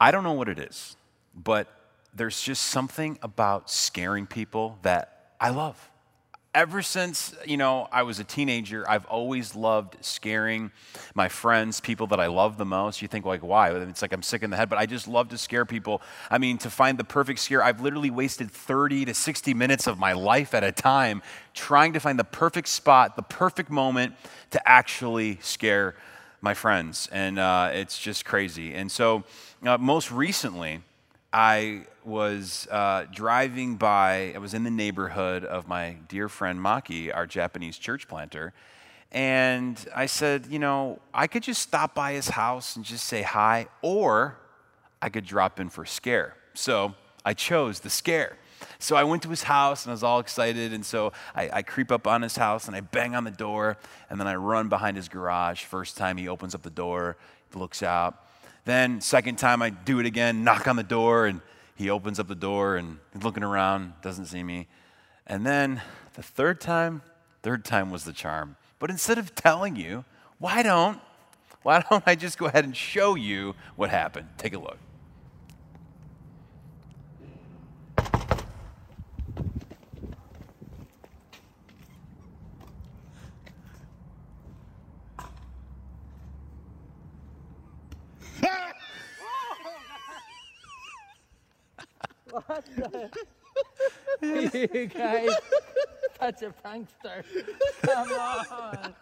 I don't know what it is, but there's just something about scaring people that I love. Ever since, you know, I was a teenager, I've always loved scaring my friends, people that I love the most. You think like, why? It's like I'm sick in the head, but I just love to scare people. I mean, to find the perfect scare, I've literally wasted 30 to 60 minutes of my life at a time trying to find the perfect spot, the perfect moment to actually scare my friends. And uh, it's just crazy. And so, uh, most recently, I was uh, driving by, I was in the neighborhood of my dear friend Maki, our Japanese church planter. And I said, you know, I could just stop by his house and just say hi, or I could drop in for scare. So I chose the scare. So I went to his house and I was all excited. And so I, I, creep up on his house and I bang on the door. And then I run behind his garage. First time he opens up the door, looks out. Then, second time, I do it again, knock on the door, and he opens up the door and he's looking around, doesn't see me. And then the third time, third time was the charm. But instead of telling you, why don't, why don't I just go ahead and show you what happened? Take a look. You guys, such a prankster. Come on.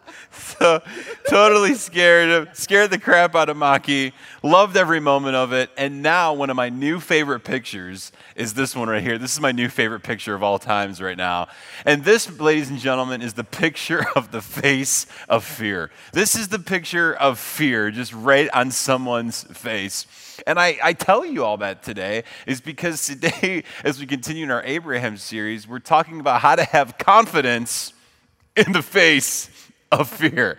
So, totally scared him, scared the crap out of Maki, loved every moment of it. And now, one of my new favorite pictures is this one right here. This is my new favorite picture of all times right now. And this, ladies and gentlemen, is the picture of the face of fear. This is the picture of fear just right on someone's face. And I, I tell you all that today is because today, as we continue in our Abraham series, we're talking about how to have confidence in the face of fear.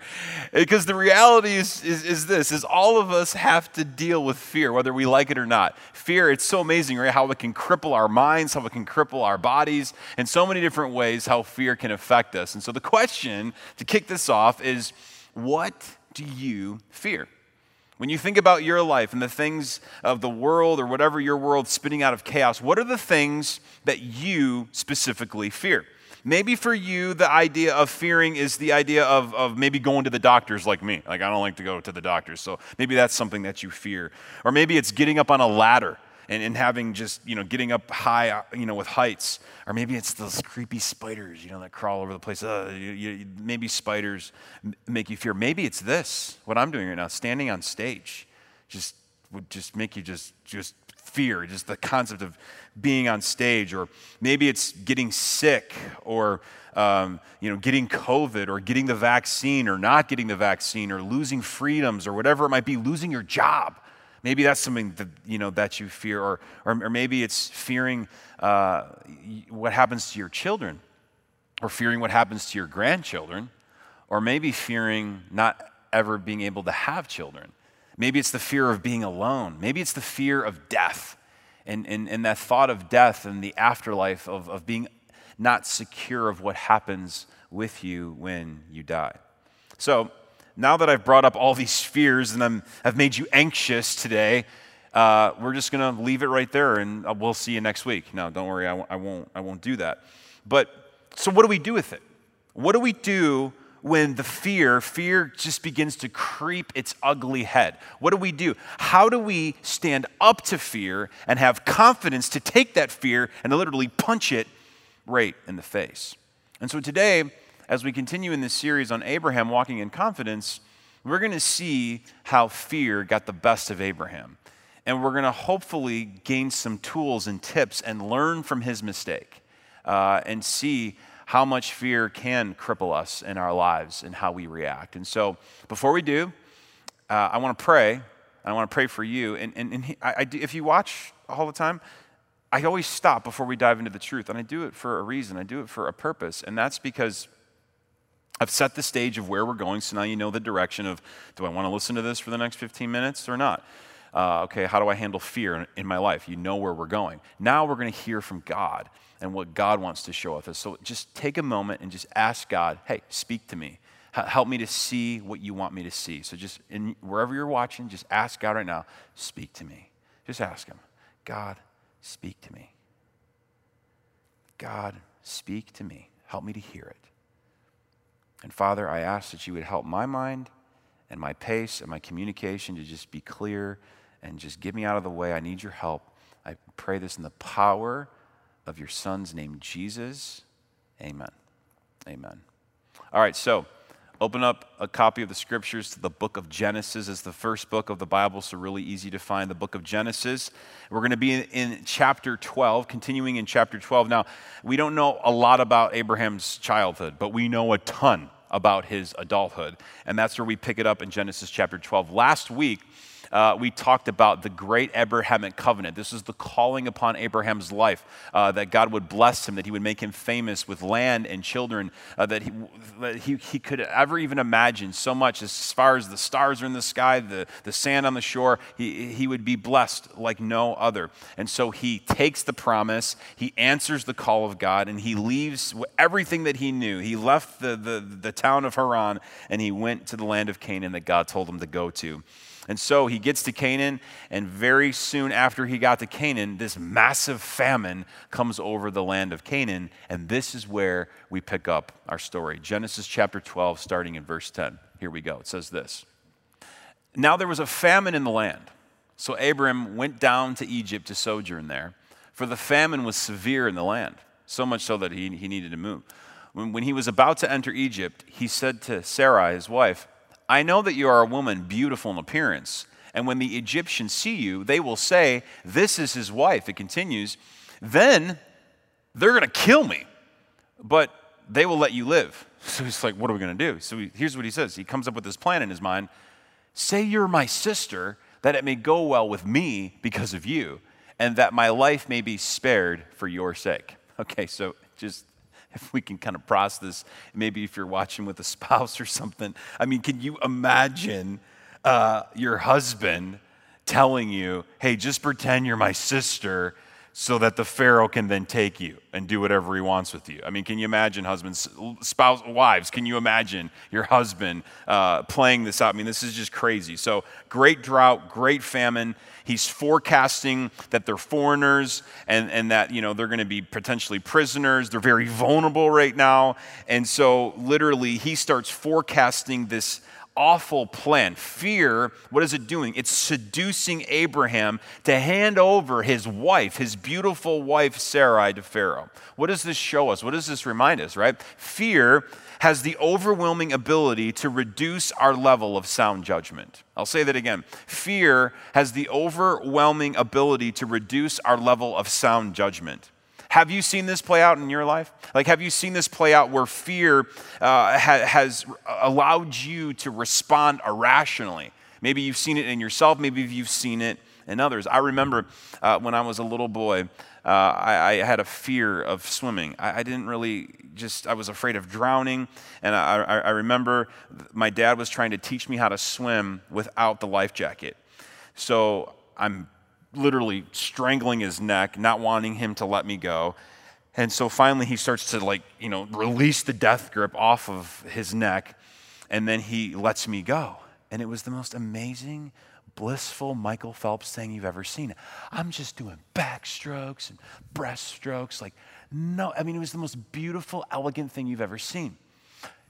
Because the reality is, is, is, this, is all of us have to deal with fear, whether we like it or not. Fear, it's so amazing, right? How it can cripple our minds, how it can cripple our bodies, in so many different ways, how fear can affect us. And so the question to kick this off is, what do you fear? When you think about your life and the things of the world or whatever your world's spinning out of chaos, what are the things that you specifically fear? Maybe for you, the idea of fearing is the idea of, of maybe going to the doctors like me. Like, I don't like to go to the doctors. So maybe that's something that you fear. Or maybe it's getting up on a ladder and, and having just, you know, getting up high, you know, with heights. Or maybe it's those creepy spiders, you know, that crawl over the place. Uh, you, you, maybe spiders make you fear. Maybe it's this, what I'm doing right now, standing on stage. Just would just make you just, just fear, just the concept of being on stage. Or maybe it's getting sick or um, you know, getting COVID or getting the vaccine or not getting the vaccine or losing freedoms or whatever it might be, losing your job. Maybe that's something that, you know, that you fear, or, or, or maybe it's fearing uh, what happens to your children, or fearing what happens to your grandchildren, or maybe fearing not ever being able to have children. Maybe it's the fear of being alone. Maybe it's the fear of death and, and, and that thought of death and the afterlife of, of being not secure of what happens with you when you die. So, now that I've brought up all these fears and I'm, I've made you anxious today, uh, we're just going to leave it right there and uh, we'll see you next week. No, don't worry, I w- I, won't, I won't do that. But so, what do we do with it? What do we do when the fear, fear just begins to creep its ugly head? What do we do? How do we stand up to fear and have confidence to take that fear and literally punch it right in the face? And so today, as we continue in this series on Abraham walking in confidence, we're going to see how fear got the best of Abraham. And we're going to hopefully gain some tools and tips and learn from his mistake uh, and see how much fear can cripple us in our lives and how we react. And so, before we do, uh, I want to pray. I want to pray for you. And, and, and I, I do, if you watch all the time, I always stop before we dive into the truth. And I do it for a reason, I do it for a purpose. And that's because I've set the stage of where we're going, so now you know the direction of do I want to listen to this for the next 15 minutes or not? Uh, okay, how do I handle fear in, in, my life? You know where we're going. Now we're going to hear from God and what God wants to show us. So just take a moment and just ask God, hey, speak to me. H- help me to see what you want me to see. So just in, wherever you're watching, just ask God right now, speak to me. Just ask Him God, speak to me. God, speak to me. Help me to hear it. And Father, I ask that you would help my mind and my pace and my communication to just be clear and just get me out of the way. I need your help. I pray this in the power of your Son's name, Jesus. Amen. Amen. All right, so open up a copy of the scriptures to the book of Genesis. It's the first book of the Bible, so really easy to find the book of Genesis. We're going to be in, in, chapter 12, continuing in chapter 12. Now, we don't know a lot about Abraham's childhood, but we know a ton about his adulthood. And that's where we pick it up in Genesis chapter 12. Last week, uh, we talked about the great Abrahamic covenant. This is the calling upon Abraham's life uh, that God would bless him, that he would make him famous with land and children, uh, that, he, that he, he could ever even imagine so much as far as the stars are in the sky, the, the sand on the shore. He, he would be blessed like no other. And so he takes the promise, he answers the call of God, and he leaves everything that he knew. He left the, the, the town of Haran and he went to the land of Canaan that God told him to go to. And so he gets to Canaan, and very soon after he got to Canaan, this massive famine comes over the land of Canaan. And this is where we pick up our story Genesis chapter 12, starting in verse 10. Here we go. It says this Now there was a famine in the land. So Abram went down to Egypt to sojourn there, for the famine was severe in the land, so much so that he, he needed to move. When, when he was about to enter Egypt, he said to Sarai, his wife, I know that you are a woman beautiful in appearance. And when the Egyptians see you, they will say, This is his wife. It continues. Then they're going to kill me, but they will let you live. So he's like, What are we going to do? So he, here's what he says. He comes up with this plan in his mind Say you're my sister, that it may go well with me because of you, and that my life may be spared for your sake. Okay, so just if we can kind of process this, maybe if you're watching with a spouse or something. I mean, can you imagine uh, your husband telling you, hey, just pretend you're my sister so that the Pharaoh can then take you and do whatever he wants with you. I mean, can you imagine husbands, spouse, wives? Can you imagine your husband uh, playing this out? I mean, this is just crazy. So, great drought, great famine. He's forecasting that they're foreigners and, and that, you know, they're going to be potentially prisoners. They're very vulnerable right now. And so, literally, he starts forecasting this awful plan. Fear, what is it doing? It's seducing Abraham to hand over his wife, his beautiful wife Sarai, to Pharaoh. What does this show us? What does this remind us, right? Fear has the overwhelming ability to reduce our level of sound judgment. I'll say that again. Fear has the overwhelming ability to reduce our level of sound judgment. Have you seen this play out in your life? Like, have you seen this play out where fear uh, ha- has allowed you to respond irrationally? Maybe you've seen it in yourself, maybe you've seen it in others. I remember uh, when I was a little boy, uh, I, I, had a fear of swimming. I, I, didn't really just, I was afraid of drowning. And I, I remember my dad was trying to teach me how to swim without the life jacket. So I'm literally strangling his neck, not wanting him to let me go. And so finally he starts to like, you know, release the death grip off of his neck and then he lets me go. And it was the most amazing, blissful Michael Phelps thing you've ever seen. I'm just doing backstrokes and breaststrokes like no, I mean it was the most beautiful, elegant thing you've ever seen.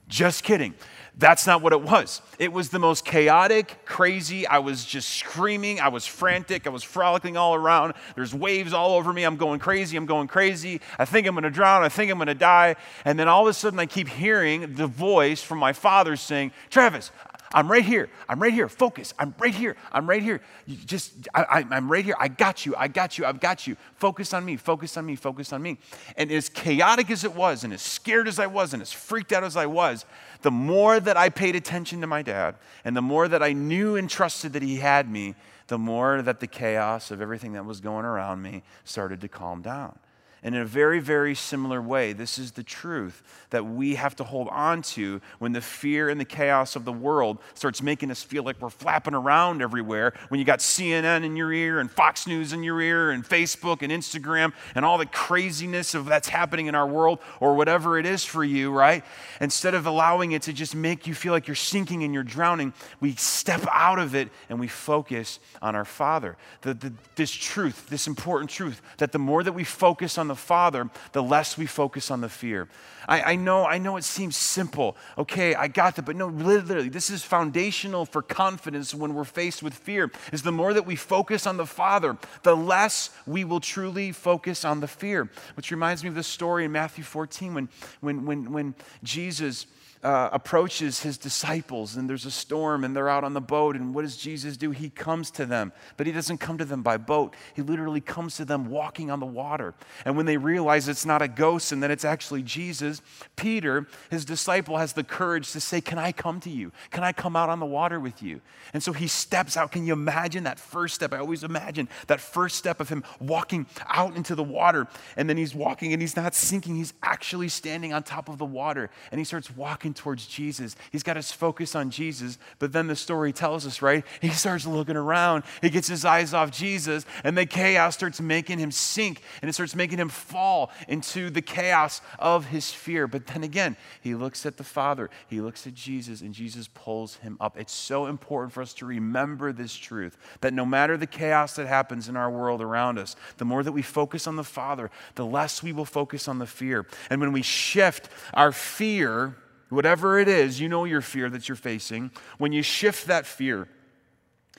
Just kidding. That's not what it was. It was the most chaotic, crazy. I was just screaming. I was frantic. I was frolicking all around. There's waves all over me. I'm going crazy. I'm going crazy. I think I'm going to drown. I think I'm going to die. And then all of a sudden, I keep hearing the voice from my father saying, Travis, I'm right here. I'm right here. Focus. I'm right here. I'm right here. You just, I, am right here. I got you. I got you. I've got you. Focus on me. Focus on me. Focus on me. And as chaotic as it was, and as scared as I was, and as freaked out as I was, the more that I paid attention to my dad, and the more that I knew and trusted that he had me, the more that the chaos of everything that was going around me started to calm down. And in a very, very similar way, this is the truth that we have to hold on to when the fear and the chaos of the world starts making us feel like we're flapping around everywhere. When you got CNN in your ear and Fox News in your ear and Facebook and Instagram and all the craziness of that's happening in our world or whatever it is for you, right? Instead of allowing it to just make you feel like you're sinking and you're drowning, we step out of it and we focus on our Father. The, the, this truth, this important truth, that the more that we focus on the Father, the less we focus on the fear. I, I, know, I know it seems simple. Okay, I got that, but no, literally, this is foundational for confidence when we're faced with fear. Is the more that we focus on the Father, the less we will truly focus on the fear. Which reminds me of the story in Matthew 14 when, when, when, when Jesus uh, approaches his disciples and there's a storm and they're out on the boat. And what does Jesus do? He comes to them, but he doesn't come to them by boat. He literally comes to them walking on the water. And when they realize it's not a ghost and that it's actually Jesus, Peter, his disciple, has the courage to say, Can I come to you? Can I come out on the water with you? And so he steps out. Can you imagine that first step? I always imagine that first step of him walking out into the water. And then he's walking and he's not sinking, he's actually standing on top of the water. And he starts walking towards Jesus. He's got his focus on Jesus, but then the story tells us, right? He starts looking around. He gets his eyes off Jesus, and the chaos starts making him sink, and it starts making him fall into the chaos of his fear. But then again, he looks at the Father, he looks at Jesus, and Jesus pulls him up. It's so important for us to remember this truth that no matter the chaos that happens in our world around us, the more that we focus on the Father, the less we will focus on the fear. And when we shift our fear, whatever it is, you know your fear that you're facing, when you shift that fear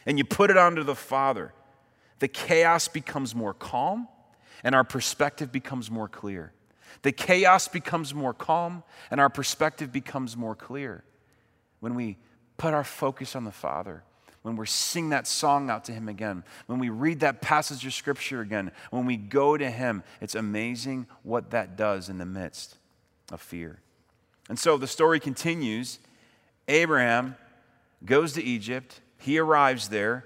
and you put it onto the Father, the chaos becomes more calm and our perspective becomes more clear. The chaos becomes more calm and our perspective becomes more clear when we put our focus on the Father. When we sing that song out to Him again, when we read that passage of Scripture again, when we go to Him, it's amazing what that does in the midst of fear. And so the story continues. Abraham goes to Egypt, he arrives there,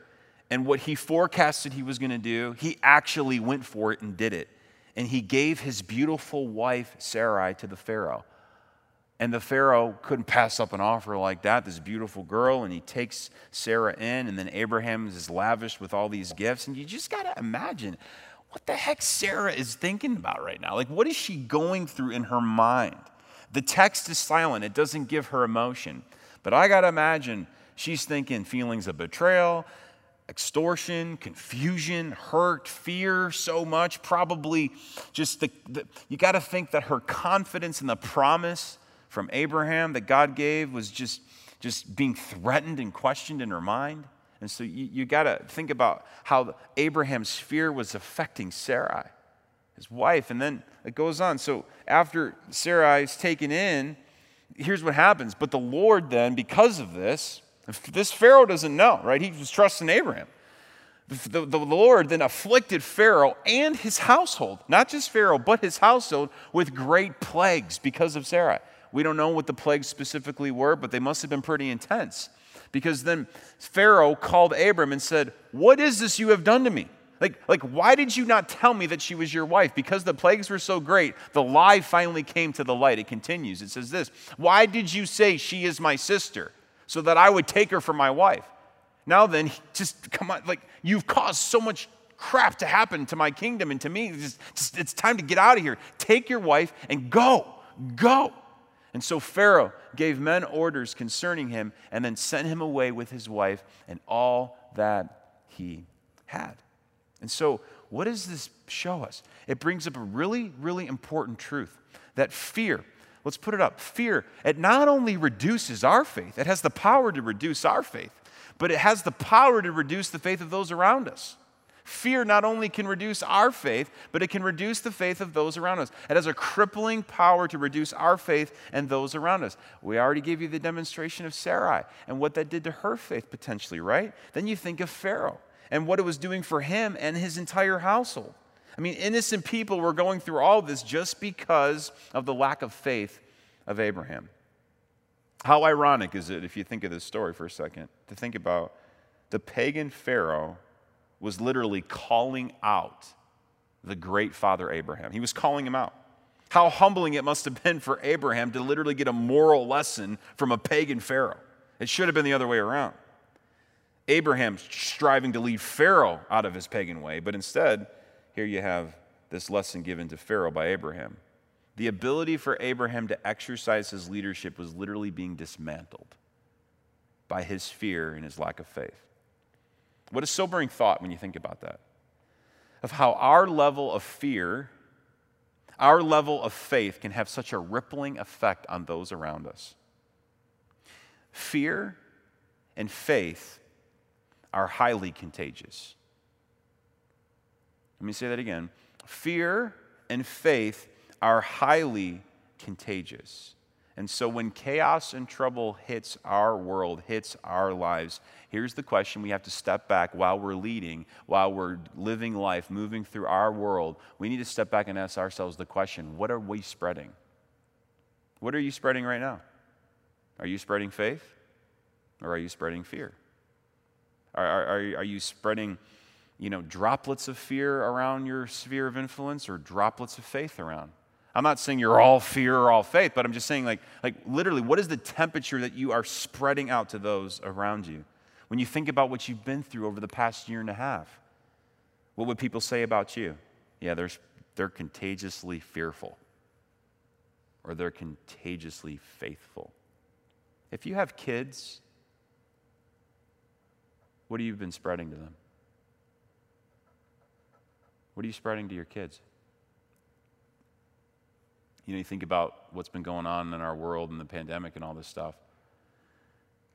and what he forecasted he was going to do, he actually went for it and did it. And he gave his beautiful wife, Sarai, to the Pharaoh. And the Pharaoh couldn't pass up an offer like that, this beautiful girl, and he takes Sarah in, and then Abraham is lavished with all these gifts. And you just got to imagine what the heck Sarah is thinking about right now. Like, what is she going through in her mind? The text is silent, it doesn't give her emotion. But I got to imagine she's thinking feelings of betrayal, extortion, confusion, hurt, fear so much. Probably just the, the you got to think that her confidence in the promise from Abraham that God gave was just, just being threatened and questioned in her mind. And so you, you got to think about how Abraham's fear was affecting Sarai his wife. And then it goes on. So after Sarai is taken in, here's what happens. But the Lord then, because of this, this Pharaoh doesn't know, right? He was trusting Abraham. The, the, Lord then afflicted Pharaoh and his household, not just Pharaoh, but his household, with great plagues because of Sarai. We don't know what the plagues specifically were, but they must have been pretty intense. Because then Pharaoh called Abram and said, What is this you have done to me? Like, like, why did you not tell me that she was your wife? Because the plagues were so great, the lie finally came to the light. It continues. It says this Why did you say she is my sister? So that I would take her for my wife. Now then, just come on, like, you've caused so much crap to happen to my kingdom and to me. Just, just, it's time to get out of here. Take your wife and go. Go. And so Pharaoh gave men orders concerning him and then sent him away with his wife and all that he had. And so, what does this show us? It brings up a really, really important truth that fear, let's put it up, fear, it not only reduces our faith, it has the power to reduce our faith, but it has the power to reduce the faith of those around us. Fear not only can reduce our faith, but it can reduce the faith of those around us. It has a crippling power to reduce our faith and those around us. We already gave you the demonstration of Sarai and what that did to her faith potentially, right? Then you think of Pharaoh and what it was doing for him and his entire household. I mean, innocent people were going through all this just because of the lack of faith of Abraham. How ironic is it, if you think of this story for a second, to think about the pagan Pharaoh was literally calling out the great father Abraham. He was calling him out. How humbling it must have been for Abraham to literally get a moral lesson from a pagan Pharaoh. It should have been the other way around. Abraham striving to lead Pharaoh out of his pagan way, but instead, here you have this lesson given to Pharaoh by Abraham. The ability for Abraham to exercise his leadership was literally being dismantled by his fear and his lack of faith. What a sobering thought when you think about that. Of how our level of fear, our level of faith can have such a rippling effect on those around us. Fear and faith are highly contagious. Let me say that again. Fear and faith are highly contagious. And so when chaos and trouble hits our world, hits our lives, here's the question we have to step back while we're leading, while we're living life, moving through our world. We need to step back and ask ourselves the question what are we spreading? What are you spreading right now? Are you spreading faith or are you spreading fear? Are, are, are you spreading you know, droplets of fear around your sphere of influence or droplets of faith around? I'm not saying you're all fear or all faith, but I'm just saying, like, like literally, what is the temperature that you are spreading out to those around you? When you think about what you've been through over the past year and a half, what would people say about you? Yeah, they're, they're contagiously fearful, or they're contagiously faithful. If you have kids, what have you been spreading to them? What are you spreading to your kids? You know, you think about what's been going on in our world and the pandemic and all this stuff.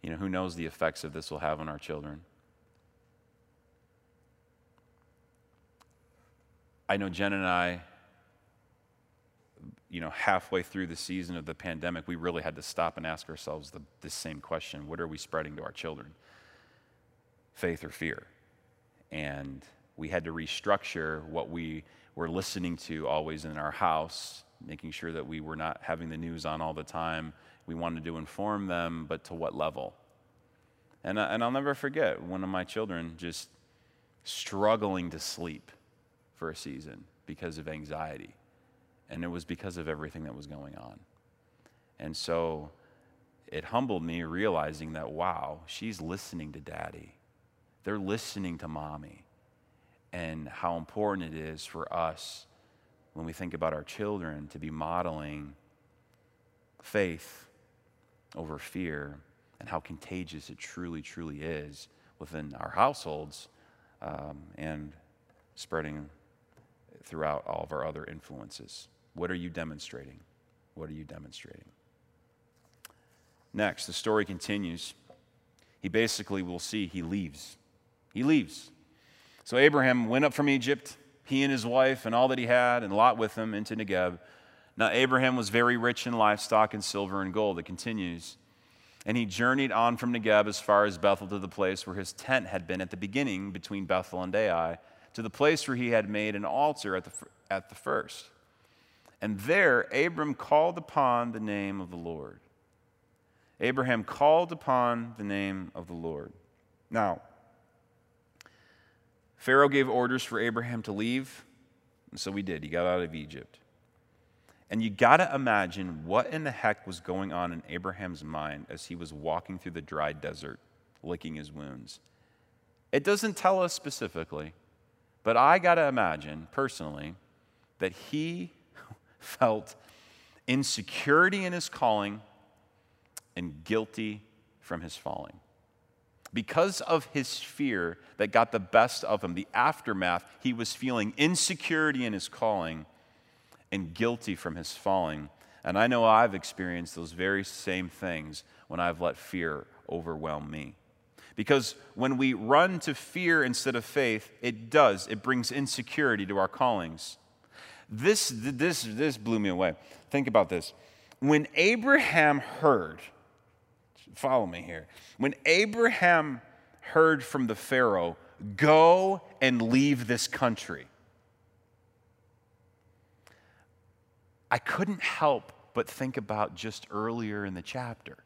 You know, who knows the effects of this will have on our children? I know Jen and I, you know, halfway through the season of the pandemic, we really had to stop and ask ourselves the, same question What are we spreading to our children? Faith or fear? And we had to restructure what we were listening to always in our house making sure that we were not having the news on all the time. We wanted to inform them, but to what level? And, uh, and I'll never forget one of my children just struggling to sleep for a season because of anxiety. And it was because of everything that was going on. And so it humbled me realizing that, wow, she's listening to daddy. They're listening to mommy. And how important it is for us when we think about our children to be modeling faith over fear and how contagious it truly, truly is within our households um, and spreading throughout all of our other influences. What are you demonstrating? What are you demonstrating? Next, the story continues. He basically, we'll see, he leaves. He leaves. So Abraham went up from Egypt he and his wife and all that he had, and Lot with him into Negeb. Now, Abraham was very rich in livestock and silver and gold. It continues. And he journeyed on from Negeb as far as Bethel to the place where his tent had been at the beginning between Bethel and Ai, to the place where he had made an altar at the, at the first. And there Abram called upon the name of the Lord. Abraham called upon the name of the Lord. Now, Pharaoh gave orders for Abraham to leave, and so we did. He got out of Egypt. And you got to imagine what in the heck was going on in Abraham's mind as he was walking through the dry desert, licking his wounds. It doesn't tell us specifically, but I got to imagine personally that he felt insecurity in his calling and guilty from his falling. Because of his fear that got the best of him, the aftermath, he was feeling insecurity in his calling and guilty from his falling. And I know I've experienced those very same things when I've let fear overwhelm me. Because when we run to fear instead of faith, it does, it brings insecurity to our callings. This, this, this blew me away. Think about this. When Abraham heard, Follow me here. When Abraham heard from the Pharaoh, go and leave this country, I couldn't help but think about just earlier in the chapter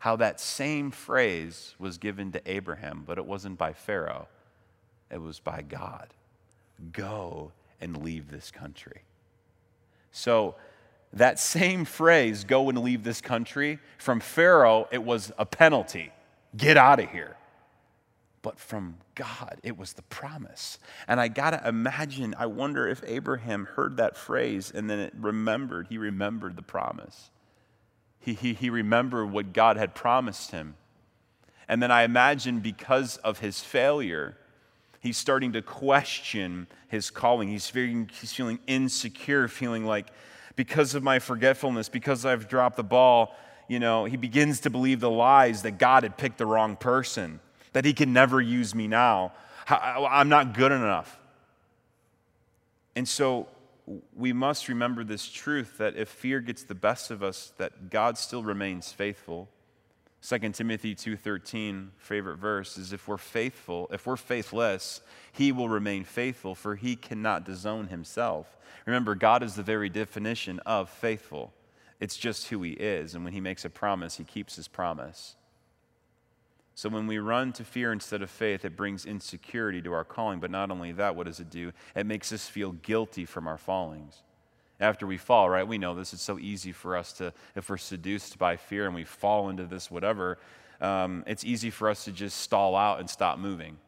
how that same phrase was given to Abraham, but it wasn't by Pharaoh, it was by God. Go and leave this country. So, that same phrase, go and leave this country, from Pharaoh, it was a penalty. Get out of here. But from God, it was the promise. And I got to imagine, I wonder if Abraham heard that phrase and then it remembered, he remembered the promise. He, he, he remembered what God had promised him. And then I imagine because of his failure, he's starting to question his calling. He's feeling, he's feeling insecure, feeling like, because of my forgetfulness, because I've dropped the ball, you know, he begins to believe the lies that God had picked the wrong person, that he can never use me now. I'm not good enough. And so we must remember this truth that if fear gets the best of us, that God still remains faithful 2 Timothy 2:13 favorite verse is if we're faithful, if we're faithless, he will remain faithful for he cannot disown himself. Remember God is the very definition of faithful. It's just who he is and when he makes a promise, he keeps his promise. So when we run to fear instead of faith, it brings insecurity to our calling, but not only that, what does it do? It makes us feel guilty from our fallings after we fall, right? We know this. It's so easy for us to, if we're seduced by fear and we fall into this whatever, um, it's easy for us to just stall out and stop moving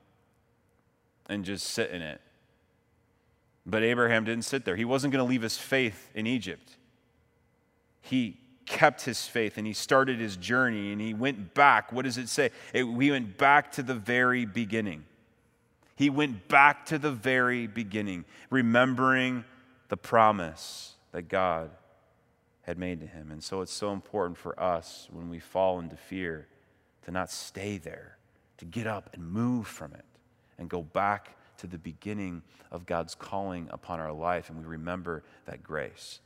and just sit in it. But Abraham didn't sit there. He wasn't going to leave his faith in Egypt. He kept his faith and he started his journey and he went back. What does it say? It, he went back to the very beginning. He went back to the very beginning, remembering the promise that God had made to him. And so it's so important for us when we fall into fear to not stay there, to get up and move from it and go back to the beginning of God's calling upon our life. And we remember that grace.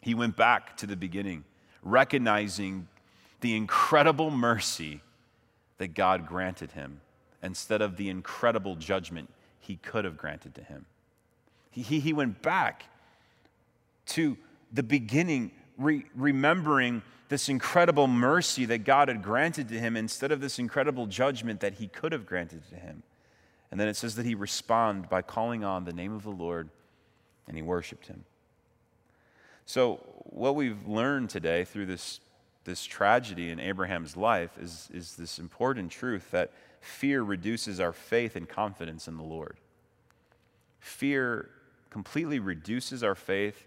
He went back to the beginning, recognizing the incredible mercy that God granted him instead of the incredible judgment he could have granted to him. He, he went back to the beginning, re- remembering this incredible mercy that God had granted to him instead of this incredible judgment that he could have granted to him. And then it says that he responded by calling on the name of the Lord and he worshiped him. So, what we've learned today through this, this tragedy in Abraham's life is, is this important truth that fear reduces our faith and confidence in the Lord. Fear completely reduces our faith,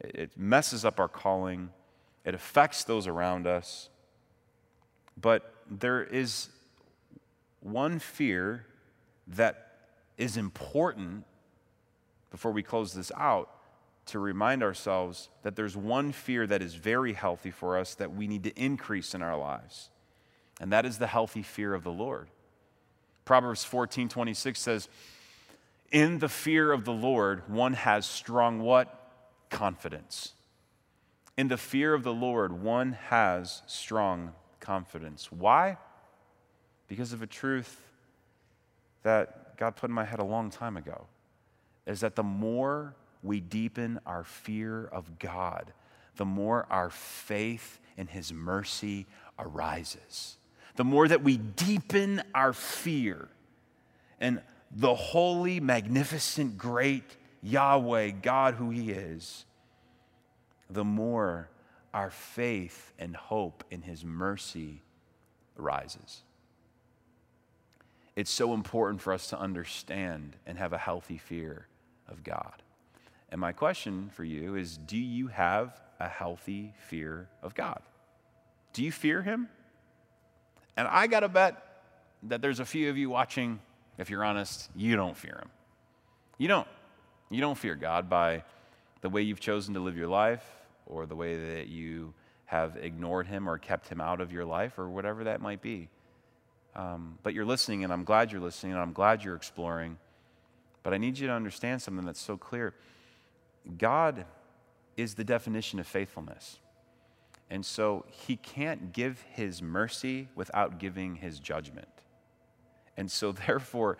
it messes up our calling, it affects those around us. But there is one fear that is important before we close this out to remind ourselves that there's one fear that is very healthy for us that we need to increase in our lives. And that is the healthy fear of the Lord. Proverbs 14 26 says, in the fear of the Lord, one has strong what? Confidence. In the fear of the Lord, one has strong confidence. Why? Because of a truth that God put in my head a long time ago is that the more we deepen our fear of God, the more our faith in His mercy arises. The more that we deepen our fear and the holy, magnificent, great Yahweh, God who He is, the more our faith and hope in His mercy rises. It's so important for us to understand and have a healthy fear of God. And my question for you is do you have a healthy fear of God? Do you fear Him? And I got to bet that there's a few of you watching if you're honest, you don't fear him. You don't. You don't fear God by the way you've chosen to live your life or the way that you have ignored him or kept him out of your life or whatever that might be. Um, but you're listening, and I'm glad you're listening, and I'm glad you're exploring. But I need you to understand something that's so clear God is the definition of faithfulness. And so he can't give his mercy without giving his judgment. And so, therefore,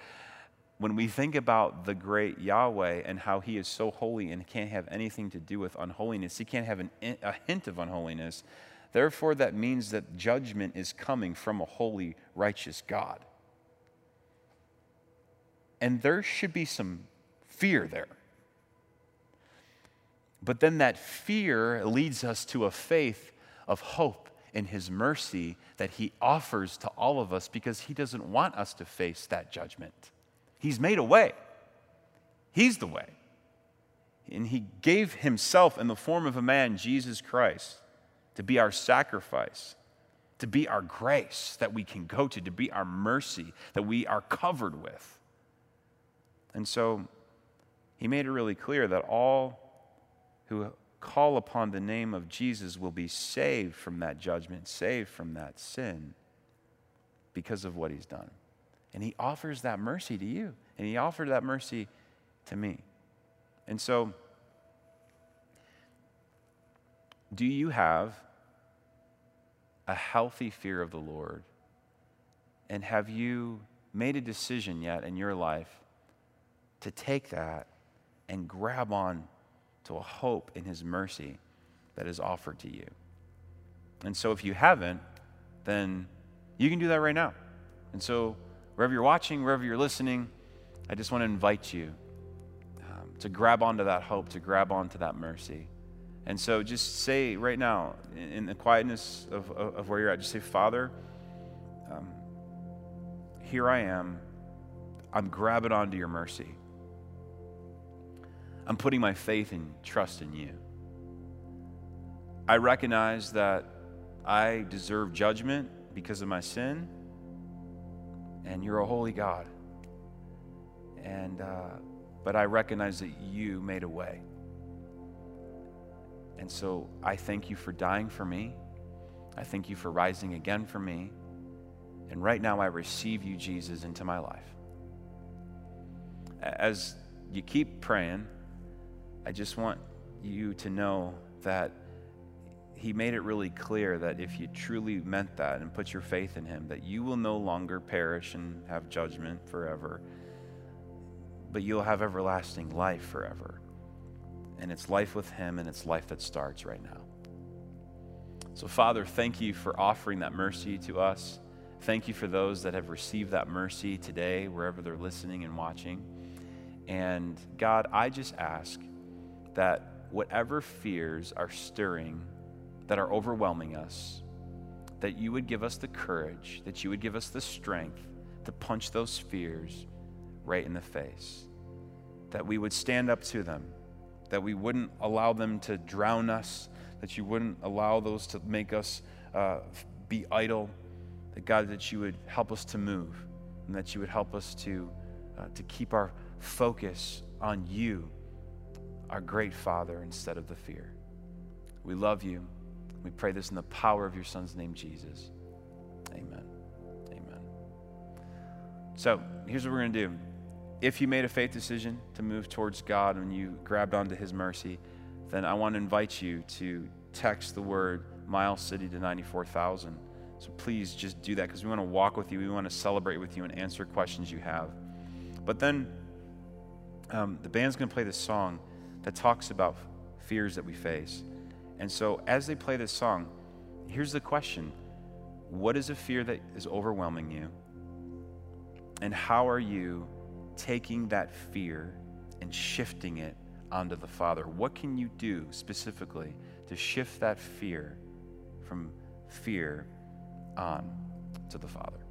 when we think about the great Yahweh and how he is so holy and can't have anything to do with unholiness, he can't have an, a hint of unholiness. Therefore, that means that judgment is coming from a holy, righteous God. And there should be some fear there. But then that fear leads us to a faith of hope in His mercy that He offers to all of us because He doesn't want us to face that judgment. He's made a way, He's the way. And He gave Himself in the form of a man, Jesus Christ, to be our sacrifice, to be our grace that we can go to, to be our mercy that we are covered with. And so He made it really clear that all who call upon the name of Jesus will be saved from that judgment, saved from that sin because of what he's done. And he offers that mercy to you, and he offered that mercy to me. And so, do you have a healthy fear of the Lord? And have you made a decision yet in your life to take that and grab on to a hope in His mercy that is offered to you. And so if you haven't, then you can do that right now. And so wherever you're watching, wherever you're listening, I just want to invite you um, to grab onto that hope, to grab onto that mercy. And so just say right now, in, the quietness of, of, of, where you're at, just say, Father, um, here I am. I'm grabbing onto your mercy. I'm putting my faith and trust in you. I recognize that I deserve judgment because of my sin, and you're a holy God. And, uh, but I recognize that you made a way. And so I thank you for dying for me. I thank you for rising again for me. And right now I receive you, Jesus, into my life. As you keep praying, I just want you to know that he made it really clear that if you truly meant that and put your faith in him, that you will no longer perish and have judgment forever, but you'll have everlasting life forever. And it's life with him, and it's life that starts right now. So, Father, thank you for offering that mercy to us. Thank you for those that have received that mercy today, wherever they're listening and watching. And God, I just ask that whatever fears are stirring, that are overwhelming us, that you would give us the courage, that you would give us the strength to punch those fears right in the face, that we would stand up to them, that we wouldn't allow them to drown us, that you wouldn't allow those to make us uh, be idle, that God, that you would help us to move, and that you would help us to, uh, to keep our focus on you our great Father instead of the fear. We love you. We pray this in the power of your Son's name, Jesus. Amen. Amen. So here's what we're going to do. If you made a faith decision to move towards God and you grabbed onto his mercy, then I want to invite you to text the word Miles City to 94,000. So please just do that because we want to walk with you. We want to celebrate with you and answer questions you have. But then um, the band's going to play this song that talks about fears that we face. And so, as they play this song, here's the question What is a fear that is overwhelming you? And how are you taking that fear and shifting it onto the Father? What can you do specifically to shift that fear from fear on to the Father?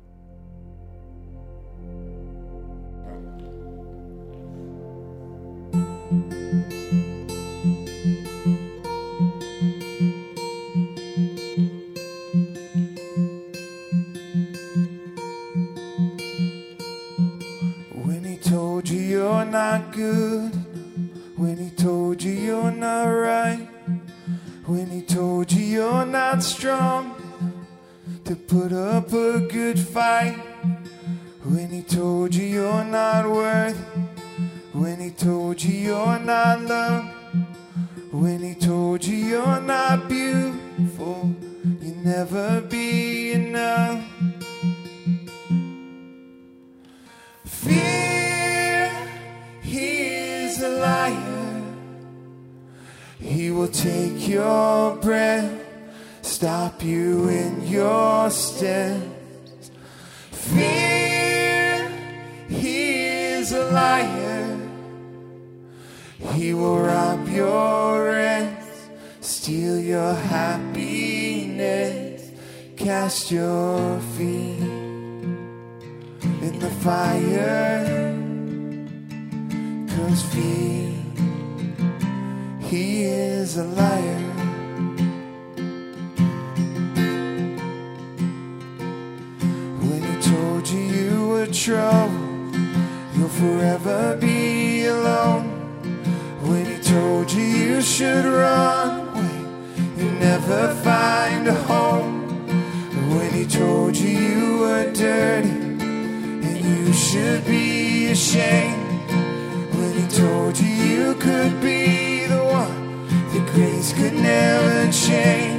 Good fight, when he told you you're not he told you you're not loved, when he told you you're not beautiful, you'll never be enough. Fear, he is a liar. He will take your breath, stop you in your steps. Fear, he is a liar. He will rob your rest, steal your happiness, cast your feet in the fire. Cause fear, he is a liar. When he told you you were troubled, you'll forever be should run away, you never find a home. When he told you you were dirty and you should be ashamed. When he told you you could be the one that grace could never change.